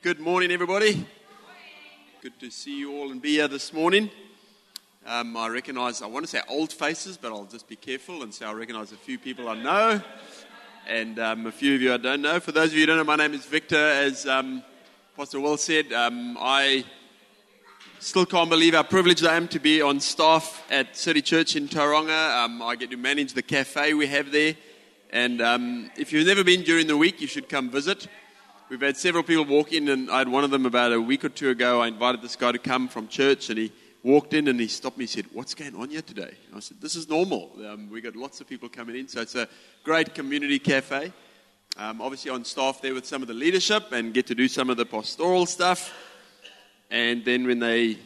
Good morning, everybody. Good to see you all and be here this morning. Um, I recognize, I want to say old faces, but I'll just be careful and say I recognize a few people I know and um, a few of you I don't know. For those of you who don't know, my name is Victor. As um, Pastor Will said, um, I still can't believe how privileged I am to be on staff at City Church in Tauranga. Um, I get to manage the cafe we have there. And um, if you've never been during the week, you should come visit. We've had several people walk in, and I had one of them about a week or two ago. I invited this guy to come from church, and he walked in and he stopped me and said, What's going on here today? And I said, This is normal. Um, we got lots of people coming in, so it's a great community cafe. Um, obviously, on staff there with some of the leadership and get to do some of the pastoral stuff. And then when they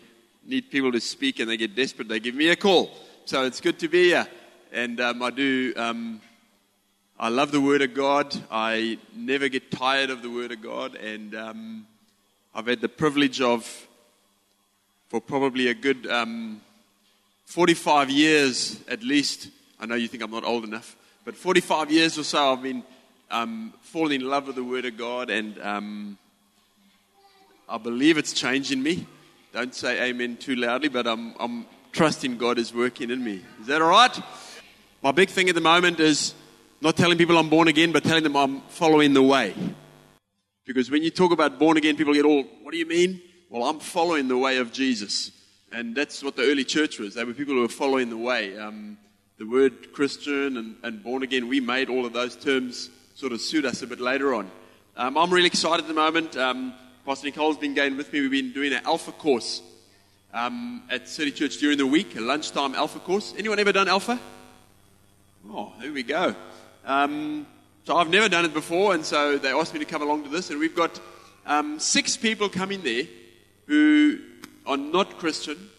need people to speak and they get desperate, they give me a call. So it's good to be here. And um, I do. I love the Word of God. I never get tired of the Word of God. And um, I've had the privilege of, for probably a good um, 45 years at least, I know you think I'm not old enough, but 45 years or so, I've been um, falling in love with the Word of God. And um, I believe it's changing me. Don't say amen too loudly, but I'm, I'm trusting God is working in me. Is that all right? My big thing at the moment is not telling people I'm born again, but telling them I'm following the way. Because when you talk about born again, people get all, what do you mean? Well, I'm following the way of Jesus. And that's what the early church was. They were people who were following the way. Um, the word Christian and, and, born again, we made all of those terms sort of suit us a bit later on. Um, I'm really excited at the moment. Um, Pastor Nicole's been going with me. We've been doing an Alpha course um, at City Church during the week, a lunchtime Alpha course. Anyone ever done Alpha? Oh, here we go. Um, so I've never done it before, and so they asked me to come along to this, and we've got um, six people coming there who are not Christian,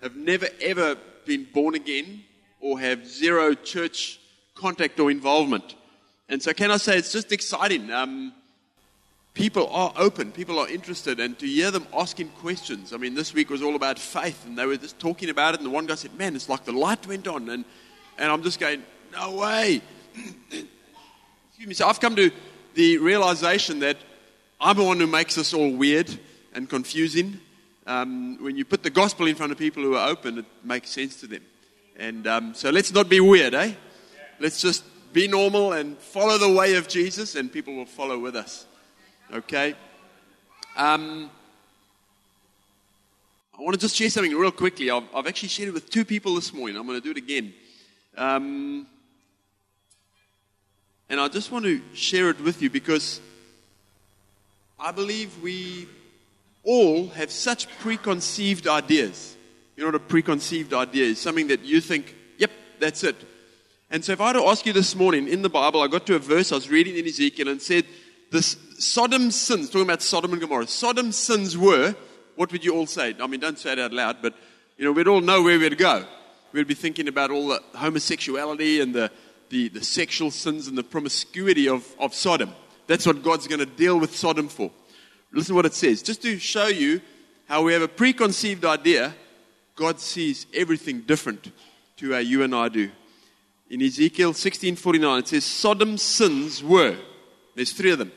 have never ever been born again, or have zero church contact or involvement. And so, can I say it's just exciting? Um, people are open, people are interested, and to hear them asking questions. I mean, this week was all about faith, and they were just talking about it. And the one guy said, "Man, it's like the light went on," and and I'm just going, "No way!" Excuse me. So I've come to the realization that I'm the one who makes this all weird and confusing. Um, when you put the gospel in front of people who are open, it makes sense to them. And um, so let's not be weird, eh? Let's just be normal and follow the way of Jesus, and people will follow with us. Okay? Um, I want to just share something real quickly. I've, I've, actually shared it with two people this morning. I'm going to do it again. Um, and I just want to share it with you because I believe we all have such preconceived ideas. You know what a preconceived idea is? Something that you think, yep, that's it. And so if I had to ask you this morning in the Bible, I got to a verse I was reading in Ezekiel and said, this Sodom's sins, talking about Sodom and Gomorrah, Sodom's sins were, what would you all say? I mean, don't say it out loud, but, you know, we'd all know where we'd go. We'd be thinking about all the homosexuality and the, the, the sexual sins and the promiscuity of, of Sodom. That's what God's going to deal with Sodom for. Listen to what it says. Just to show you how we have a preconceived idea, God sees everything different to how you and I do. In Ezekiel 16:49 it says Sodom's sins were there's three of them.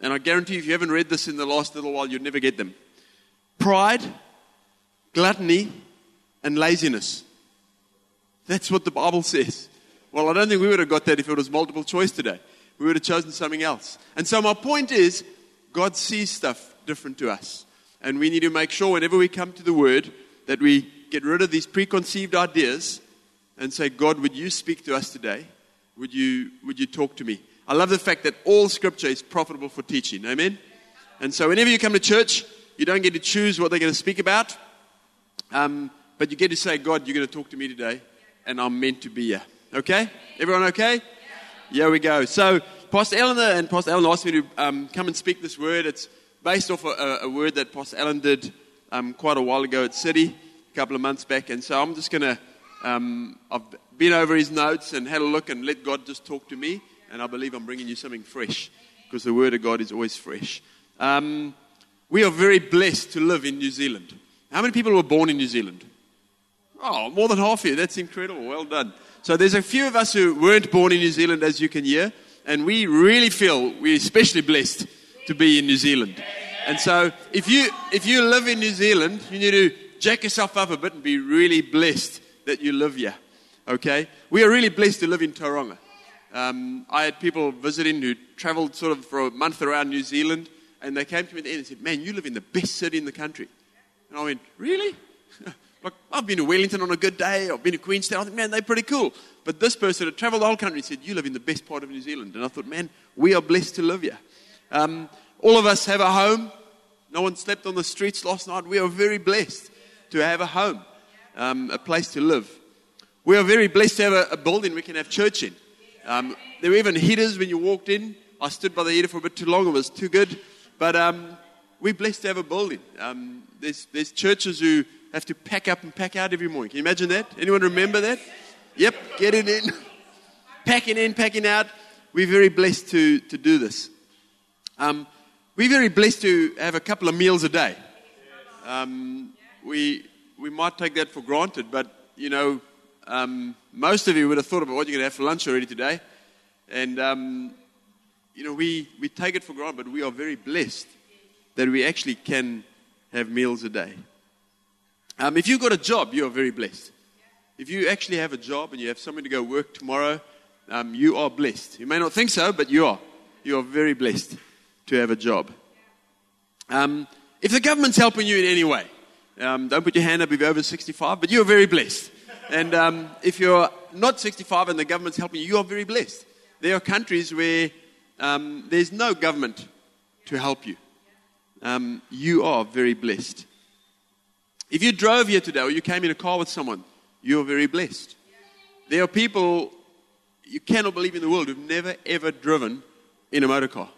And I guarantee if you haven't read this in the last little while, you'd never get them. Pride, gluttony, and laziness. That's what the Bible says. Well, I don't think we would have got that if it was multiple choice today. We would have chosen something else. And so my point is, God sees stuff different to us. And we need to make sure whenever we come to the Word that we get rid of these preconceived ideas and say, God, would you speak to us today? Would you, would you talk to me? I love the fact that all Scripture is profitable for teaching. Amen? And so whenever you come to church, you don't get to choose what they're going to speak about, um, but you get to say, God, you're going to talk to me today, and I'm meant to be here. Okay? Everyone okay? Yeah, we go. So, Pastor Eleanor and Pastor Alan asked me to um, come and speak this word. It's based off a, a word that Pastor Alan did um, quite a while ago at City, a couple of months back. And so I'm just going to, um, I've been over his notes and had a look and let God just talk to me. And I believe I'm bringing you something fresh because the word of God is always fresh. Um, we are very blessed to live in New Zealand. How many people were born in New Zealand? Oh, more than half here. That's incredible. Well done. So there's a few of us who weren't born in New Zealand, as you can hear, and we really feel we're especially blessed to be in New Zealand. And so if you, if you live in New Zealand, you need to jack yourself up a bit and be really blessed that you live here. Okay? We are really blessed to live in Tauranga. Um, I had people visiting who traveled sort of for a month around New Zealand, and they came to me at the end and said, Man, you live in the best city in the country. And I went, Really? like, I've been to Wellington on a good day, I've been to Queenstown. I think, Man, they're pretty cool. But this person had traveled the whole country and said, You live in the best part of New Zealand. And I thought, Man, we are blessed to live here. Um, all of us have a home. No one slept on the streets last night. We are very blessed to have a home, um, a place to live. We are very blessed to have a, a building we can have church in. Um, there were even heaters when you walked in. I stood by the heater for a bit too long, it was too good. But um, we're blessed to have a building. Um, there's, there's churches who have to pack up and pack out every morning. Can you imagine that? Anyone remember that? Yep, getting in, packing in, packing out. We're very blessed to, to do this. Um, we're very blessed to have a couple of meals a day. Um, we, we might take that for granted, but, you know, um, most of you would have thought about what you're going to have for lunch already today. And, um, you know, we, we take it for granted, but we are very blessed that we actually can have meals a day. Um, if you've got a job, you are very blessed. If you actually have a job and you have somewhere to go work tomorrow, um, you are blessed. You may not think so, but you are. You are very blessed to have a job. Um, if the government's helping you in any way, um, don't put your hand up if you're over 65, but you're very blessed. And um, if you're not 65 and the government's helping you, you are very blessed. There are countries where um, there's no government to help you. Um, you are very blessed. If you drove here today or you came in a car with someone, you're very blessed. There are people you cannot believe in the world who've never ever driven in a motor car.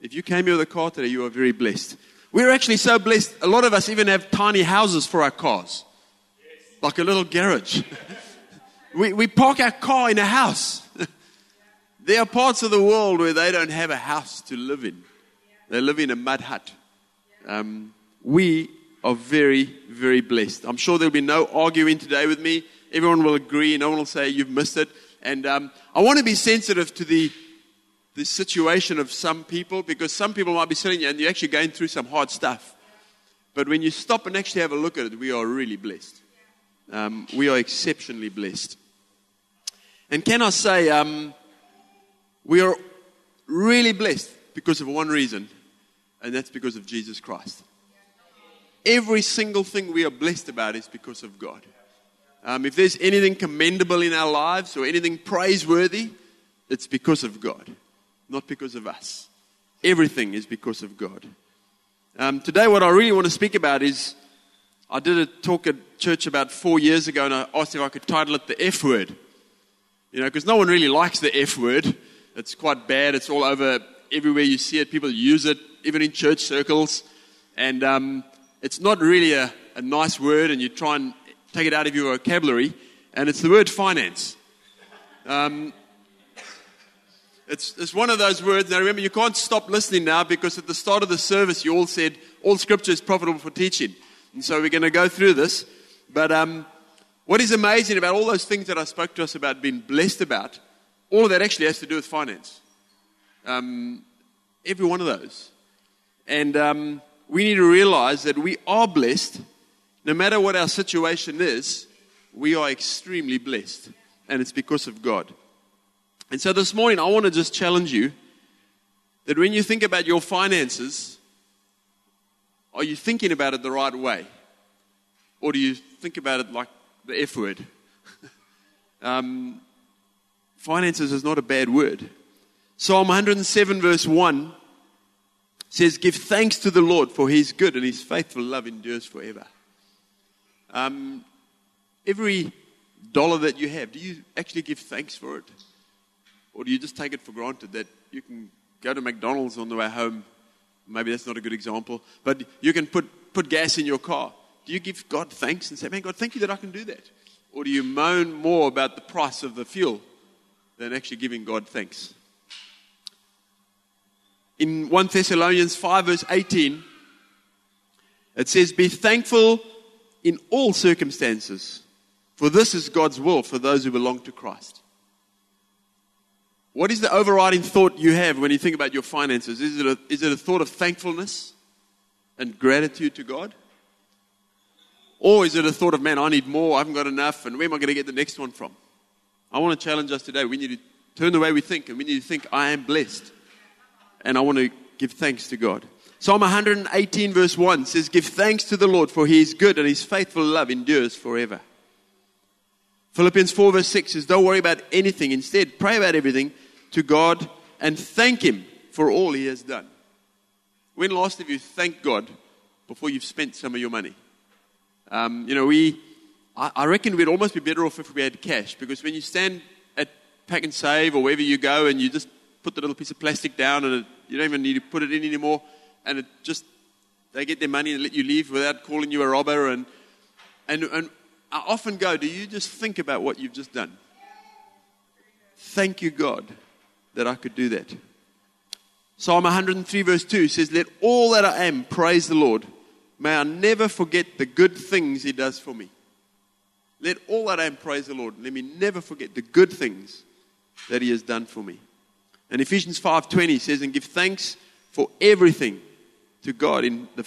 If you came here with a car today, you are very blessed. We're actually so blessed. A lot of us even have tiny houses for our cars like a little garage. we, we park our car in a house. there are parts of the world where they don't have a house to live in, they live in a mud hut. Um, we are very, very blessed. I'm sure there'll be no arguing today with me. Everyone will agree. No one will say you've missed it. And um, I want to be sensitive to the, the situation of some people because some people might be sitting here and you're actually going through some hard stuff. But when you stop and actually have a look at it, we are really blessed. Um, we are exceptionally blessed. And can I say, um, we are really blessed because of one reason, and that's because of Jesus Christ. Every single thing we are blessed about is because of God. Um, if there's anything commendable in our lives or anything praiseworthy, it's because of God, not because of us. Everything is because of God. Um, today, what I really want to speak about is I did a talk at church about four years ago and I asked if I could title it The F Word. You know, because no one really likes the F word. It's quite bad. It's all over everywhere you see it. People use it, even in church circles. And um, it's not really a, a nice word, and you try and take it out of your vocabulary. And it's the word finance. Um, it's, it's one of those words. Now remember, you can't stop listening now because at the start of the service, you all said all scripture is profitable for teaching. And so we're going to go through this. But um, what is amazing about all those things that I spoke to us about being blessed about, all of that actually has to do with finance. Um, every one of those. And um, we need to realize that we are blessed. No matter what our situation is, we are extremely blessed. And it's because of God. And so this morning, I want to just challenge you that when you think about your finances, are you thinking about it the right way? Or do you think about it like the F word? um, finances is not a bad word. Psalm 107, verse 1 says, Give thanks to the Lord, for he is good and his faithful love endures forever. Um, every dollar that you have, do you actually give thanks for it? Or do you just take it for granted that you can go to McDonald's on the way home Maybe that's not a good example, but you can put, put gas in your car. Do you give God thanks and say, Man, God, thank you that I can do that? Or do you moan more about the price of the fuel than actually giving God thanks? In 1 Thessalonians 5, verse 18, it says, Be thankful in all circumstances, for this is God's will for those who belong to Christ. what is the overriding thought you have when you think about your finances? Is it a, is it a thought of thankfulness and gratitude to God? Or is it a thought of, man, I need more, I haven't got enough, and where am I going to get the next one from? I want to challenge us today. We need to turn the way we think, and we need to think, I am blessed. And I want to give thanks to God. Psalm 118, verse 1 says, Give thanks to the Lord, for he is good, and his faithful love endures forever. Philippians 4, verse 6 says, Don't worry about anything. Instead, pray about everything to God and thank Him for all He has done. When last have you thanked God before you've spent some of your money? Um, you know, we, I, I reckon we'd almost be better off if we had cash because when you stand at PAK'nSAVE or wherever you go and you just put the little piece of plastic down and it, you don't even need to put it in anymore and it just, they get their money and let you leave without calling you a robber and, and, and I often go, Do you just think about what you've just done? Thank you, God, that I could do that. Psalm 103, verse 2 says, Let all that I am praise the Lord. May I never forget the good things He does for me. Let all that I am praise the Lord. Let me never forget the good things that He has done for me. And Ephesians 5:20 says, "And give thanks for everything to God in the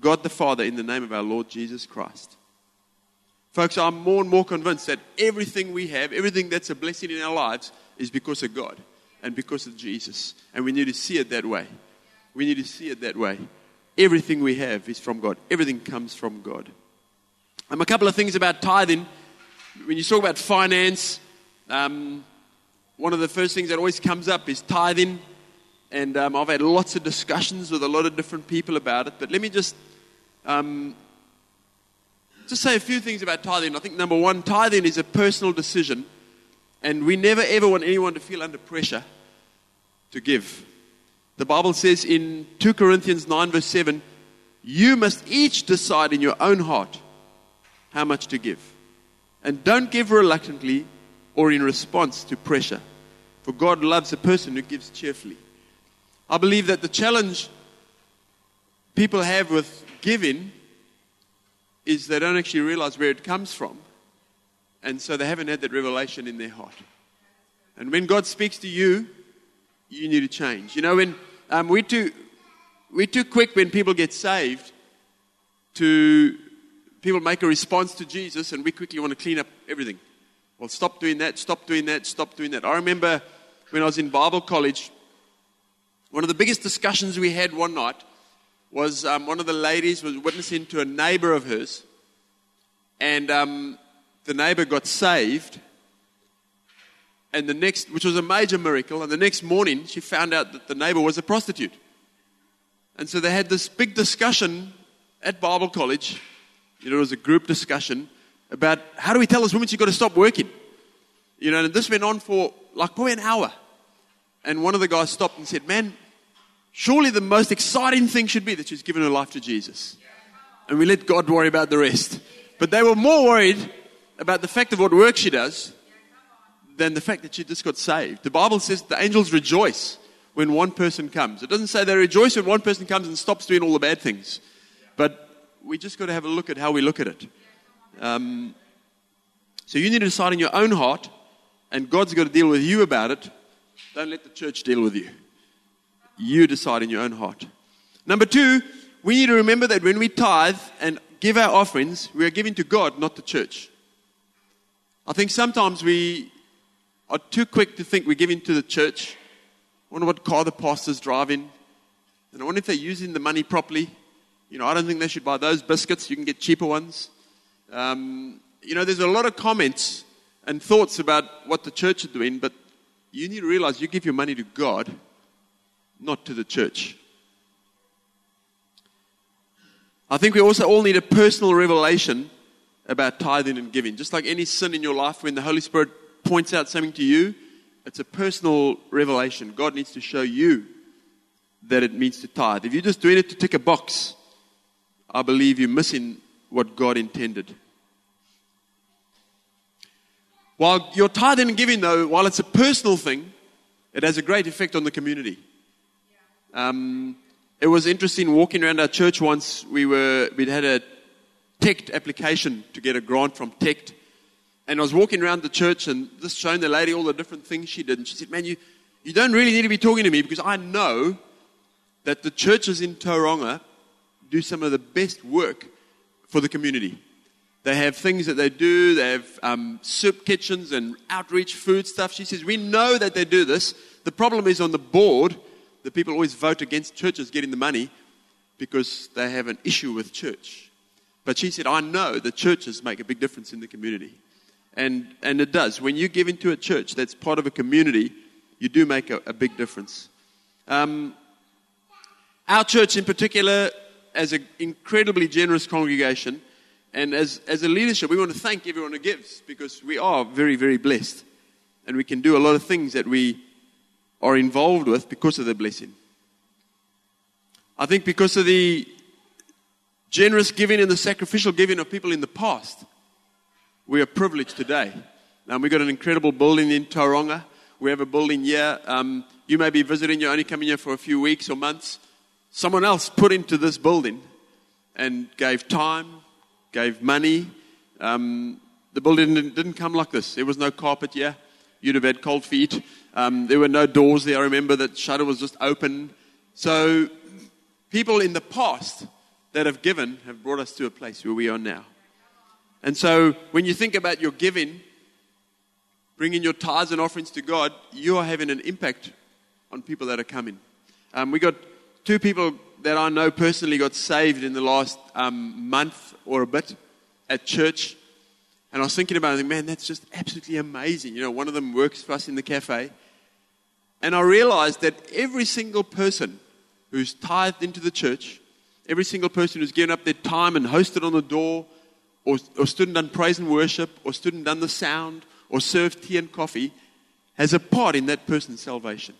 God the Father in the name of our Lord Jesus Christ." Folks, I'm more and more convinced that everything we have, everything that's a blessing in our lives, is because of God and because of Jesus. And we need to see it that way. We need to see it that way. Everything we have is from God, everything comes from God. Um, a couple of things about tithing. When you talk about finance, um, one of the first things that always comes up is tithing. And um, I've had lots of discussions with a lot of different people about it. But let me just um, just say a few things about tithing. I think number one, tithing is a personal decision, and we never ever want anyone to feel under pressure to give. The Bible says in 2 Corinthians 9, verse 7, you must each decide in your own heart how much to give. And don't give reluctantly or in response to pressure, for God loves a person who gives cheerfully. I believe that the challenge people have with giving is they don't actually realize where it comes from. And so they haven't had that revelation in their heart. And when God speaks to you, you need to change. You know, when um, we're, too, we're too quick when people get saved to people make a response to Jesus and we quickly want to clean up everything. Well, stop doing that, stop doing that, stop doing that. I remember when I was in Bible college, one of the biggest discussions we had one night was um, one of the ladies was witnessing to a neighbor of hers, and um, the neighbor got saved. And the next, which was a major miracle, and the next morning she found out that the neighbor was a prostitute. And so they had this big discussion at Bible college. You know, it was a group discussion about how do we tell this woman she's got to stop working. You know, and this went on for like probably an hour. And one of the guys stopped and said, Man, Surely the most exciting thing should be that she's given her life to Jesus. And we let God worry about the rest. But they were more worried about the fact of what work she does than the fact that she just got saved. The Bible says the angels rejoice when one person comes. It doesn't say they rejoice when one person comes and stops doing all the bad things. But we just got to have a look at how we look at it. Um, so you need to decide in your own heart, and God's got to deal with you about it. Don't let the church deal with you. You decide in your own heart. Number two, we need to remember that when we tithe and give our offerings, we are giving to God, not the church. I think sometimes we are too quick to think we're giving to the church. I wonder what car the pastor's driving. And I wonder if they're using the money properly. You know, I don't think they should buy those biscuits. You can get cheaper ones. Um, you know, there's a lot of comments and thoughts about what the church is doing, but you need to realize you give your money to God not to the church. I think we also all need a personal revelation about tithing and giving. Just like any sin in your life, when the Holy Spirit points out something to you, it's a personal revelation. God needs to show you that it means to tithe. If you're just doing it to tick a box, I believe you're missing what God intended. While your tithing and giving, though, while it's a personal thing, it has a great effect on the community. Um, it was interesting walking around our church once. We were, we'd had a TECT application to get a grant from TECT. And I was walking around the church and just showing the lady all the different things she did. And she said, Man, you, you don't really need to be talking to me because I know that the churches in Tauranga do some of the best work for the community. They have things that they do. They have um, soup kitchens and outreach food stuff. She says, We know that they do this. The problem is on the board, the people always vote against churches getting the money because they have an issue with church. But she said, I know the churches make a big difference in the community. And, and it does. When you give into a church that's part of a community, you do make a, a big difference. Um, our church, in particular, as an incredibly generous congregation, and as, as a leadership, we want to thank everyone who gives because we are very, very blessed. And we can do a lot of things that we are involved with because of the blessing. I think because of the generous giving and the sacrificial giving of people in the past, we are privileged today. Now, we've got an incredible building in Tauranga. We have a building here. Um, you may be visiting, you're only coming here for a few weeks or months. Someone else put into this building and gave time, gave money. Um, the building didn't, come like this. There was no carpet here. You'd have had cold feet. Um, there were no doors there. I remember that shutter was just open. So, people in the past that have given have brought us to a place where we are now. And so, when you think about your giving, bringing your tithes and offerings to God, you are having an impact on people that are coming. Um, we got two people that I know personally got saved in the last um, month or a bit at church. And I was thinking about it, man, that's just absolutely amazing. You know, one of them works for us in the cafe. And I realized that every single person who's tithed into the church, every single person who's given up their time and hosted on the door, or, or stood and done praise and worship, or stood and done the sound, or served tea and coffee has a part in that person's salvation.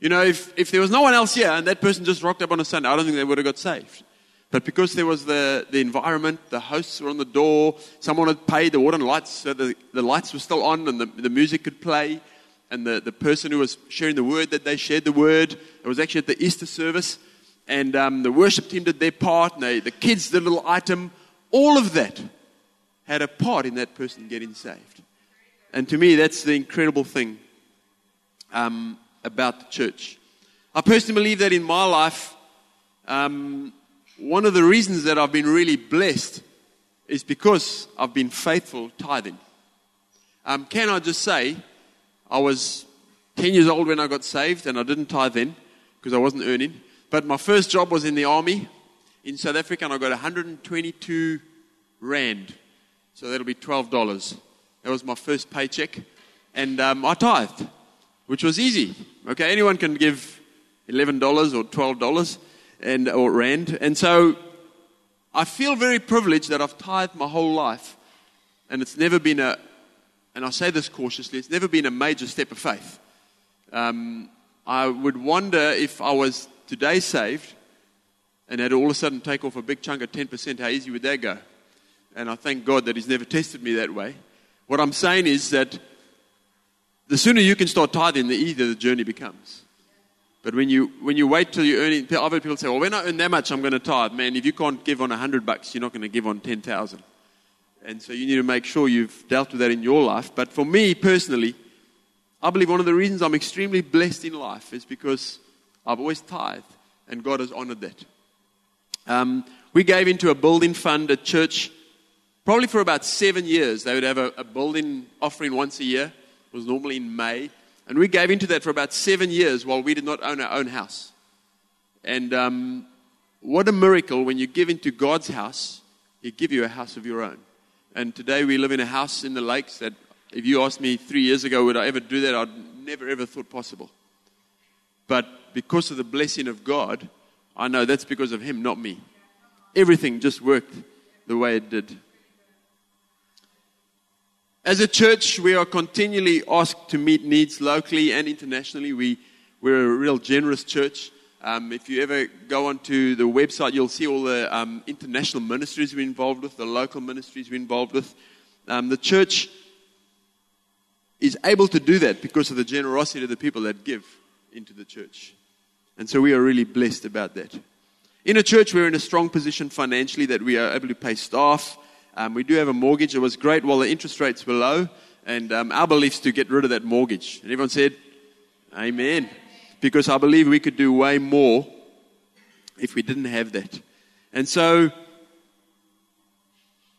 You know, if, if there was no one else here and that person just rocked up on a Sunday, I don't think they would have got saved. But because there was the, the environment, the hosts were on the door, someone had paid the water and lights, so the, the lights were still on and the, the music could play, and the, the person who was sharing the word that they shared the word, it was actually at the Easter service, and um, the worship team did their part, and they, the kids did a little item, all of that had a part in that person getting saved. And to me, that's the incredible thing um, about the church. I personally believe that in my life, um, one of the reasons that I've been really blessed is because I've been faithful tithing. Um, can I just say, I was 10 years old when I got saved, and I didn't tithe then because I wasn't earning. But my first job was in the army in South Africa, and I got 122 rand so that'll be $12. That was my first paycheck. And um, I tithed, which was easy. Okay, anyone can give $11 or $12 and, or rand. And so I feel very privileged that I've tithed my whole life. And it's never been a, and I say this cautiously, it's never been a major step of faith. Um, I would wonder if I was today saved and had all of a sudden take off a big chunk of 10%, how easy would that go? and I thank God that He's never tested me that way. What I'm saying is that the sooner you can start tithing, the easier the journey becomes. But when you, when you wait till you're earning, other people say, well, when I earn that much, I'm going to tithe. Man, if you can't give on a hundred bucks, you're not going to give on 10,000. And so you need to make sure you've dealt with that in your life. But for me personally, I believe one of the reasons I'm extremely blessed in life is because I've always tithed, and God has honored that. Um, we gave into a building fund at church Probably for about seven years, they would have a, a building offering once a year. It was normally in May. And we gave into that for about seven years while we did not own our own house. And um, what a miracle when you give into God's house, He give you a house of your own. And today we live in a house in the lakes that, if you asked me three years ago, would I ever do that? I'd never ever thought possible. But because of the blessing of God, I know that's because of Him, not me. Everything just worked the way it did. As a church, we are continually asked to meet needs locally and internationally. We, we're a real generous church. Um, if you ever go onto the website, you'll see all the um, international ministries we're involved with, the local ministries we're involved with. Um, the church is able to do that because of the generosity of the people that give into the church. And so we are really blessed about that. In a church, we're in a strong position financially that we are able to pay staff um, we do have a mortgage. It was great while the interest rates were low, and um, our belief is to get rid of that mortgage. And everyone said, Amen. Because I believe we could do way more if we didn't have that. And so,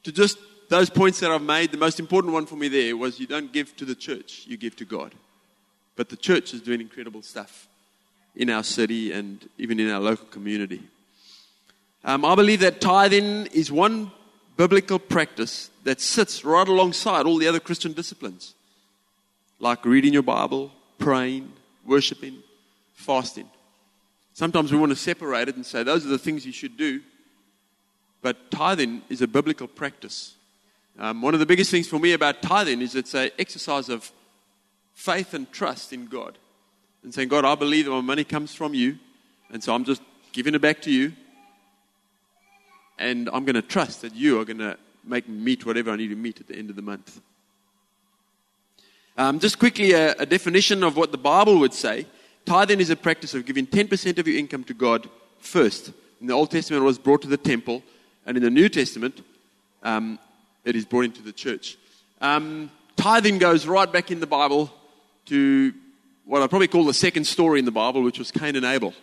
to just those points that I've made, the most important one for me there was you don't give to the church, you give to God. But the church is doing incredible stuff in our city and even in our local community. Um, I believe that tithing is one biblical practice that sits right alongside all the other Christian disciplines, like reading your Bible, praying, worshiping, fasting. Sometimes we want to separate it and say those are the things you should do, but tithing is a biblical practice. Um, one of the biggest things for me about tithing is it's an exercise of faith and trust in God. And saying, God, I believe that my money comes from you, and so I'm just giving it back to you. And I'm going to trust that you are going to make me meet whatever I need to meet at the end of the month. Um, just quickly, a, a definition of what the Bible would say. Tithing is a practice of giving 10% of your income to God first. In the Old Testament, it was brought to the temple, and in the New Testament, um, it is brought into the church. Um, tithing goes right back in the Bible to what I probably call the second story in the Bible, which was Cain and Abel.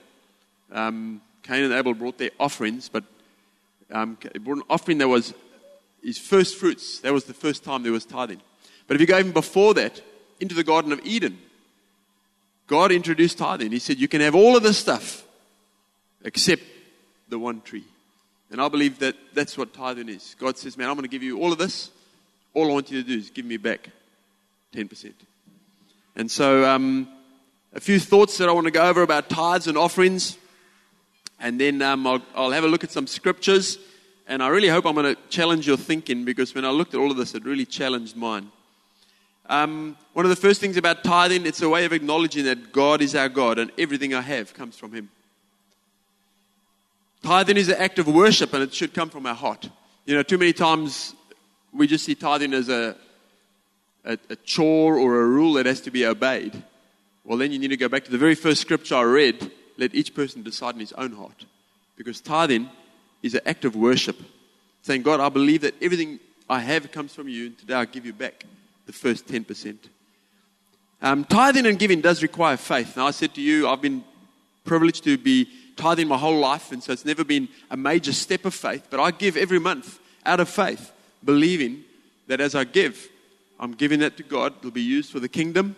Um, Cain and Abel brought their offerings, but um, an offering that was his first fruits. That was the first time there was tithing. But if you go even before that, into the Garden of Eden, God introduced tithing. He said, You can have all of this stuff except the one tree. And I believe that that's what tithing is. God says, Man, I'm going to give you all of this. All I want you to do is give me back 10%. And so, um, a few thoughts that I want to go over about tithes and offerings. And then um, I'll, I'll have a look at some scriptures. And I really hope I'm going to challenge your thinking because when I looked at all of this, it really challenged mine. Um, one of the first things about tithing, it's a way of acknowledging that God is our God and everything I have comes from Him. Tithing is an act of worship and it should come from our heart. You know, too many times we just see tithing as a, a, a chore or a rule that has to be obeyed. Well, then you need to go back to the very first scripture I read. Let each person decide in his own heart. Because tithing is an act of worship. Saying, God, I believe that everything I have comes from you, and today I give you back the first 10%. Um, tithing and giving does require faith. Now, I said to you, I've been privileged to be tithing my whole life, and so it's never been a major step of faith, but I give every month out of faith, believing that as I give, I'm giving that to God. It'll be used for the kingdom,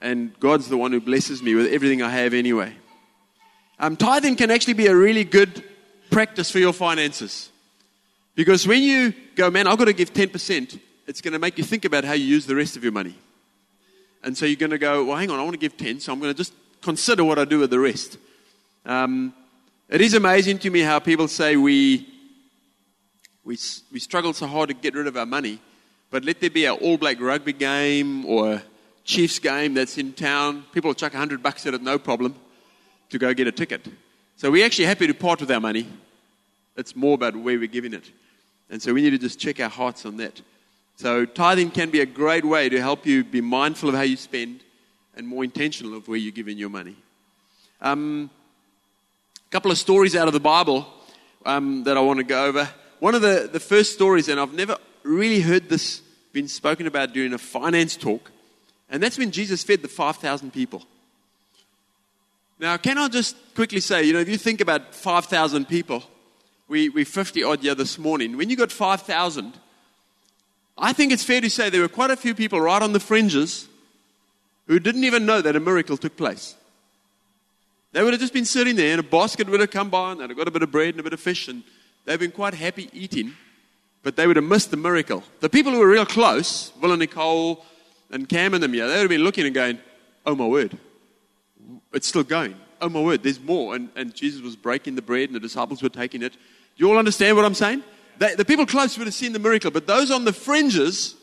and God's the one who blesses me with everything I have anyway. Um, tithing can actually be a really good practice for your finances. Because when you go, man, I've got to give 10%, it's going to make you think about how you use the rest of your money. And so you're going to go, well, hang on, I want to give 10, so I'm going to just consider what I do with the rest. Um, it is amazing to me how people say we, we, we struggle so hard to get rid of our money, but let there be an All Black rugby game or Chiefs game that's in town. People will chuck 100 bucks at it, no problem, to go get a ticket. So we're actually happy to part with our money. It's more about where we're giving it. And so we need to just check our hearts on that. So tithing can be a great way to help you be mindful of how you spend and more intentional of where you're giving your money. Um, a couple of stories out of the Bible um, that I want to go over. One of the, the first stories, and I've never really heard this been spoken about during a finance talk, and that's when Jesus fed the 5,000 people. Now, can I just quickly say, you know, if you think about 5,000 people, we, we 50 odd here this morning. When you got 5,000, I think it's fair to say there were quite a few people right on the fringes who didn't even know that a miracle took place. They would have just been sitting there and a basket would have come by and they'd have got a bit of bread and a bit of fish and they've been quite happy eating, but they would have missed the miracle. The people who were real close, Will and Nicole and Cam and them, yeah, they would have been looking and going, oh my word, it's still going. Oh my word, there's more. And, and Jesus was breaking the bread and the disciples were taking it. Do you all understand what I'm saying? They, the people close would have seen the miracle, but those on the fringes,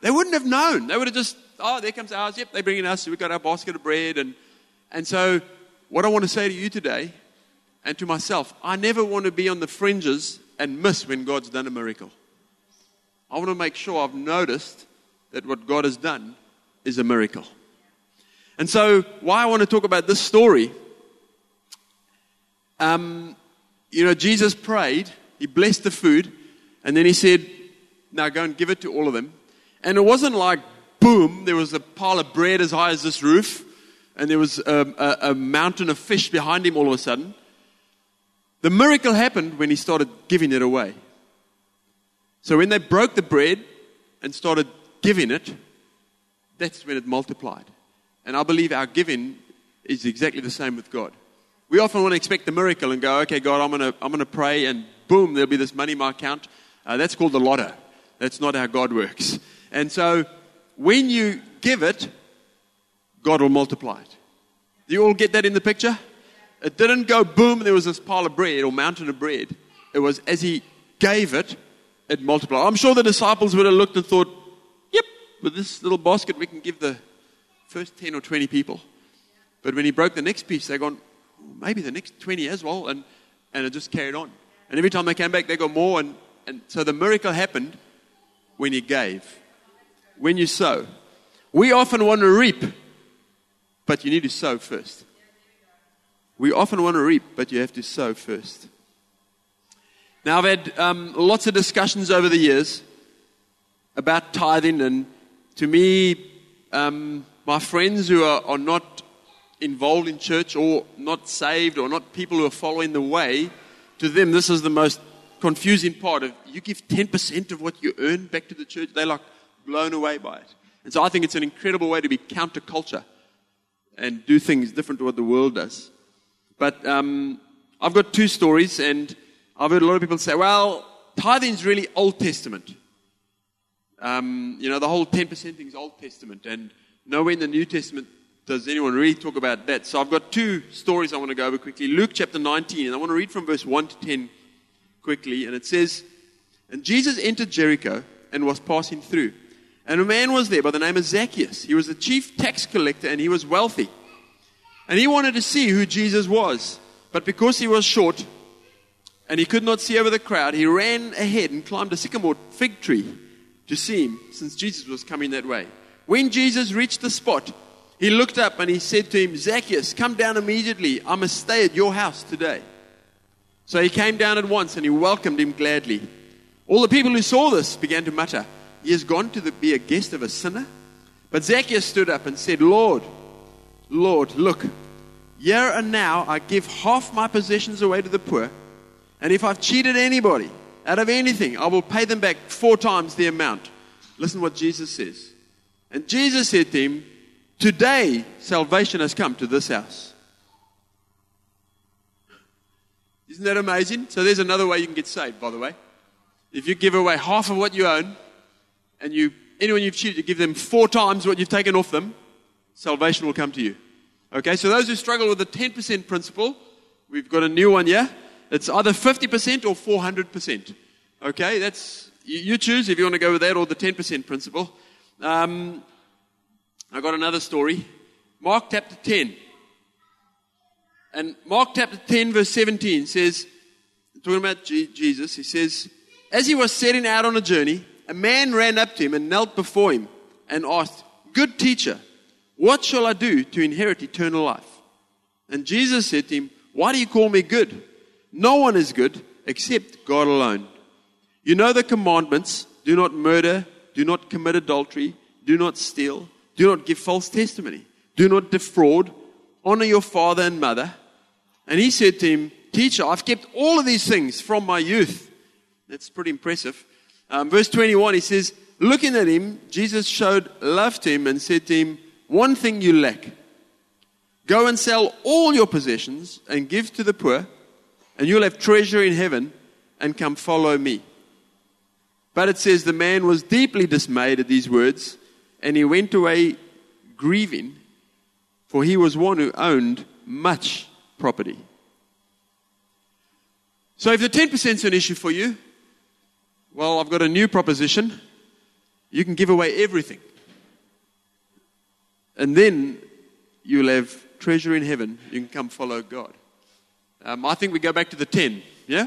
they wouldn't have known. They would have just, oh, there comes ours. Yep, they bring in us. We've got our basket of bread. And, and so, what I want to say to you today and to myself, I never want to be on the fringes and miss when God's done a miracle. I want to make sure I've noticed that what God has done is a miracle. And so, why I want to talk about this story, um, you know, Jesus prayed, he blessed the food, and then he said, Now go and give it to all of them. And it wasn't like, boom, there was a pile of bread as high as this roof, and there was a, a, a mountain of fish behind him all of a sudden. The miracle happened when he started giving it away. So when they broke the bread and started giving it, that's when it multiplied. And I believe our giving is exactly the same with God. We often want to expect the miracle and go, okay, God, I'm going to, I'm going to pray, and boom, there'll be this money in my account. Uh, that's called the lotto. That's not how God works. And so when you give it, God will multiply it. Do you all get that in the picture? It didn't go boom, there was this pile of bread or mountain of bread. It was as he gave it, it multiplied. I'm sure the disciples would have looked and thought, yep, with this little basket, we can give the first 10 or 20 people. But when he broke the next piece, they gone, maybe the next 20 as well. And, and it just carried on. And every time they came back, they got more. And, and so the miracle happened when he gave, when you sow. We often want to reap, but you need to sow first. We often want to reap, but you have to sow first. Now, I've had um, lots of discussions over the years about tithing, and to me, um, my friends who are, are not involved in church or not saved or not people who are following the way, to them, this is the most confusing part of you give 10% of what you earn back to the church. They're like blown away by it. And so I think it's an incredible way to be counterculture and do things different to what the world does. But um, I've got two stories, and I've heard a lot of people say, well, tithing is really Old Testament. Um, you know, the whole 10% thing is Old Testament, and nowhere in the New Testament does anyone really talk about that. So I've got two stories I want to go over quickly. Luke chapter 19, and I want to read from verse 1 to 10 quickly. And it says, And Jesus entered Jericho and was passing through. And a man was there by the name of Zacchaeus. He was the chief tax collector and he was wealthy. And he wanted to see who Jesus was. But because he was short and he could not see over the crowd, he ran ahead and climbed a sycamore fig tree to see him, since Jesus was coming that way. When Jesus reached the spot, he looked up and he said to him, Zacchaeus, come down immediately. I must stay at your house today. So he came down at once and he welcomed him gladly. All the people who saw this began to mutter, He has gone to the, be a guest of a sinner? But Zacchaeus stood up and said, Lord, Lord, look, here and now I give half my possessions away to the poor, and if I've cheated anybody out of anything, I will pay them back four times the amount. Listen what Jesus says. And Jesus said to him, Today salvation has come to this house. Isn't that amazing? So there's another way you can get saved, by the way. If you give away half of what you own, and you anyone you've cheated, you give them four times what you've taken off them, salvation will come to you. Okay, so those who struggle with the 10% principle, we've got a new one here. It's either 50% or 400%. Okay, that's you choose if you want to go with that or the 10% principle. Um, I got another story. Mark chapter 10. And Mark chapter 10, verse 17 says, talking about Jesus, he says, As he was setting out on a journey, a man ran up to him and knelt before him and asked, Good teacher, what shall I do to inherit eternal life? And Jesus said to him, Why do you call me good? No one is good except God alone. You know the commandments do not murder, do not commit adultery, do not steal do not give false testimony. Do not defraud. Honor your father and mother. And he said to him, Teacher, I've kept all of these things from my youth. That's pretty impressive. Um, verse 21, he says, Looking at him, Jesus showed love to him and said to him, One thing you lack. Go and sell all your possessions and give to the poor, and you'll have treasure in heaven, and come follow me. But it says the man was deeply dismayed at these words and he went away grieving, for he was one who owned much property. So, if the 10% is an issue for you, well, I've got a new proposition. You can give away everything. And then you'll have treasure in heaven. You can come follow God. Um, I think we go back to the 10. Yeah?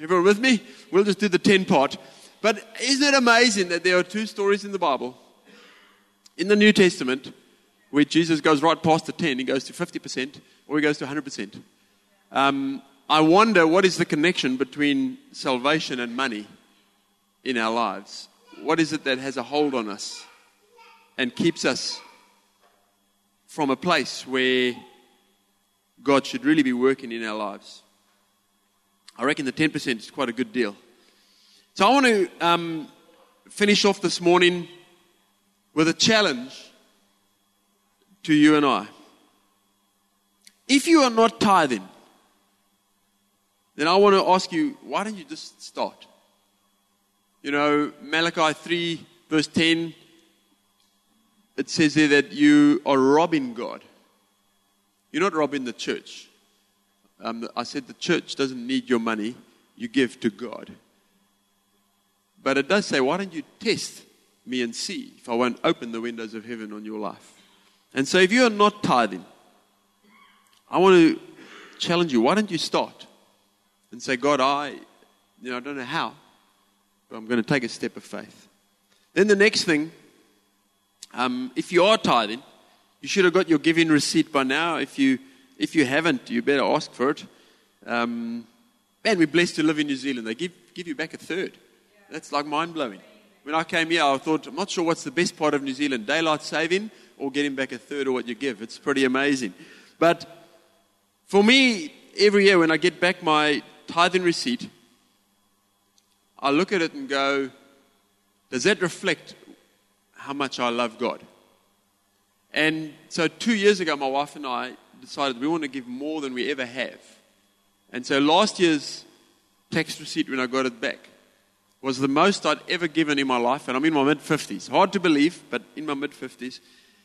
Everyone with me? We'll just do the 10 part. But isn't it amazing that there are two stories in the Bible in the New Testament, where Jesus goes right past the 10, he goes to 50%, or he goes to 100%. Um, I wonder what is the connection between salvation and money in our lives? What is it that has a hold on us and keeps us from a place where God should really be working in our lives. I reckon the 10% is quite a good deal. So I want to um, finish off this morning with a challenge to you and I. If you are not tithing, then I want to ask you, why don't you just start? You know, Malachi 3, verse 10, it says there that you are robbing God. You're not robbing the church. Um, I said the church doesn't need your money, you give to God. But it does say, why don't you test me and see if I won't open the windows of heaven on your life? And so if you are not tithing, I want to challenge you, why don't you start and say, God, I, you know, I don't know how, but I'm going to take a step of faith. Then the next thing, um, if you are tithing, you should have got your giving receipt by now. If you, if you haven't, you better ask for it. Um, man, we're blessed to live in New Zealand. They give, give you back a third. That's like mind blowing. When I came here, I thought, I'm not sure what's the best part of New Zealand daylight saving or getting back a third of what you give. It's pretty amazing. But for me, every year when I get back my tithing receipt, I look at it and go, does that reflect how much I love God? And so two years ago, my wife and I decided we want to give more than we ever have. And so last year's tax receipt, when I got it back, was the most I'd ever given in my life. And I'm in my mid 50s. Hard to believe, but in my mid 50s.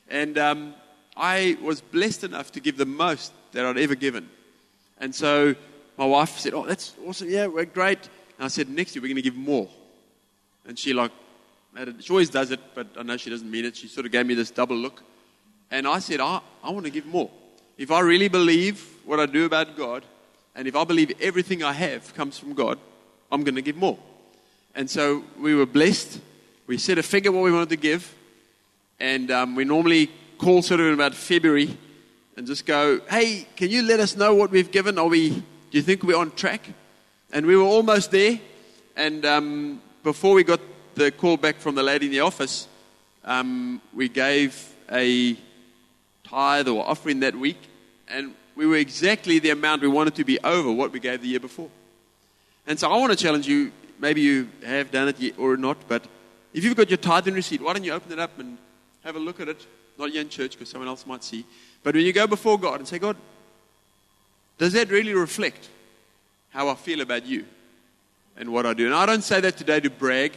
And um, I was blessed enough to give the most that I'd ever given. And so my wife said, Oh, that's awesome. Yeah, we're great. And I said, next year we're going to give more. And she like, she always does it, but I know she doesn't mean it. She sort of gave me this double look. And I said, I, I want to give more. If I really believe what I do about God, and if I believe everything I have comes from God, I'm going to give more. And so we were blessed. We set a figure what we wanted to give. And um, we normally call sort of in about February and just go, hey, can you let us know what we've given? Are we, do you think we're on track? And we were almost there. And um, before we got the call back from the lady in the office, um, we gave a tithe or offering that week. And we were exactly the amount we wanted to be over what we gave the year before. And so I want to challenge you. Maybe you have done it or not, but if you've got your tithing receipt, why don't you open it up and have a look at it? Not here in church because someone else might see. But when you go before God and say, God, does that really reflect how I feel about you and what I do. And I don't say that today to brag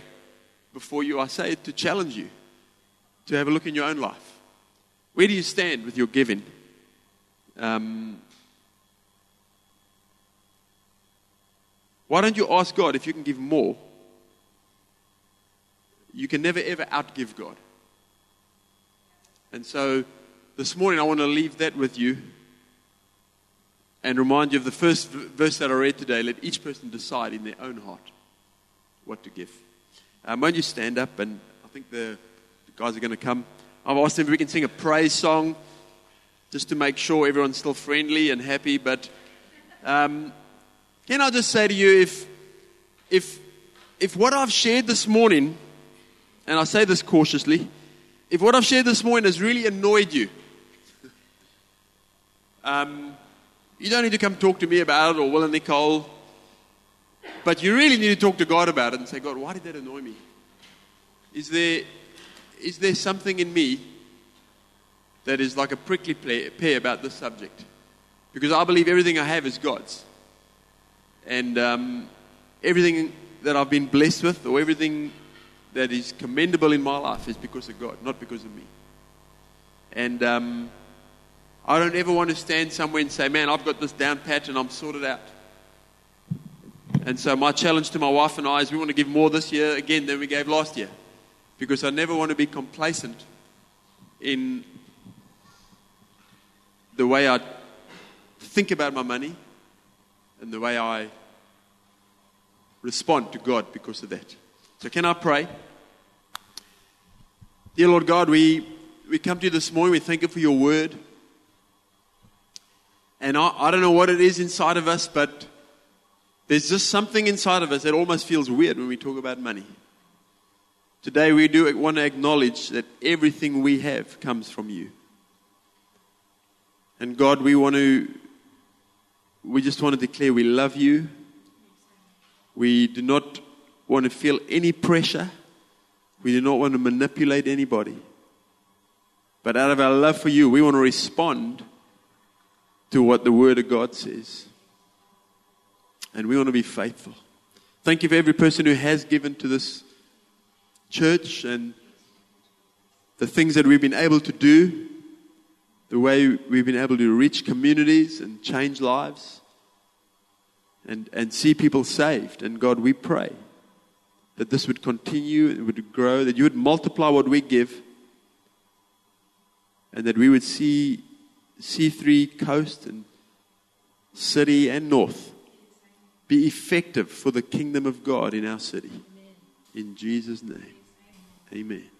before you, I say it to challenge you to have a look in your own life. Where do you stand with your giving? Um, why don't you ask God if you can give more? You can never ever outgive God. And so this morning I want to leave that with you and remind you of the first verse that I read today. Let each person decide in their own heart what to give. Um, won't you stand up? And I think the, the guys are going to come. I've asked them if we can sing a praise song just to make sure everyone's still friendly and happy. But um, can I just say to you if, if, if what I've shared this morning, and I say this cautiously, if what I've shared this morning has really annoyed you, um, you don't need to come talk to me about it or Will and Nicole. But you really need to talk to God about it and say, God, why did that annoy me? Is there, is there something in me that is like a prickly pear about this subject? Because I believe everything I have is God's. And um, everything that I've been blessed with or everything that is commendable in my life is because of God, not because of me. And um, I don't ever want to stand somewhere and say, man, I've got this down pat and I'm sorted out. And so my challenge to my wife and I is we want to give more this year again than we gave last year. Because I never want to be complacent in the way I think about my money and the way I respond to God because of that. So can I pray? Dear Lord God, we, we come to you this morning. We thank you for your word. And I, I don't know what it is inside of us, but there's just something inside of us that almost feels weird when we talk about money. Today, we do want to acknowledge that everything we have comes from you. And God, we want to, we just want to declare we love you. We do not want to feel any pressure. We do not want to manipulate anybody. But out of our love for you, we want to respond to what the Word of God says. And we want to be faithful. Thank you for every person who has given to this church and the things that we've been able to do, the way we've been able to reach communities and change lives and, and see people saved. And God, we pray that this would continue, it would grow, that you would multiply what we give, and that we would see C3 coast and city and north be effective for the kingdom of God in our city. In Jesus' name, amen.